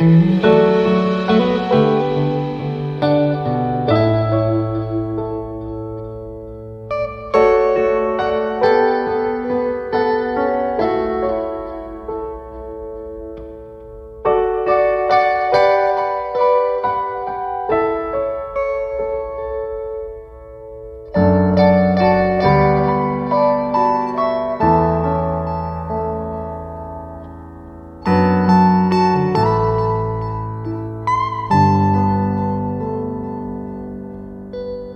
Música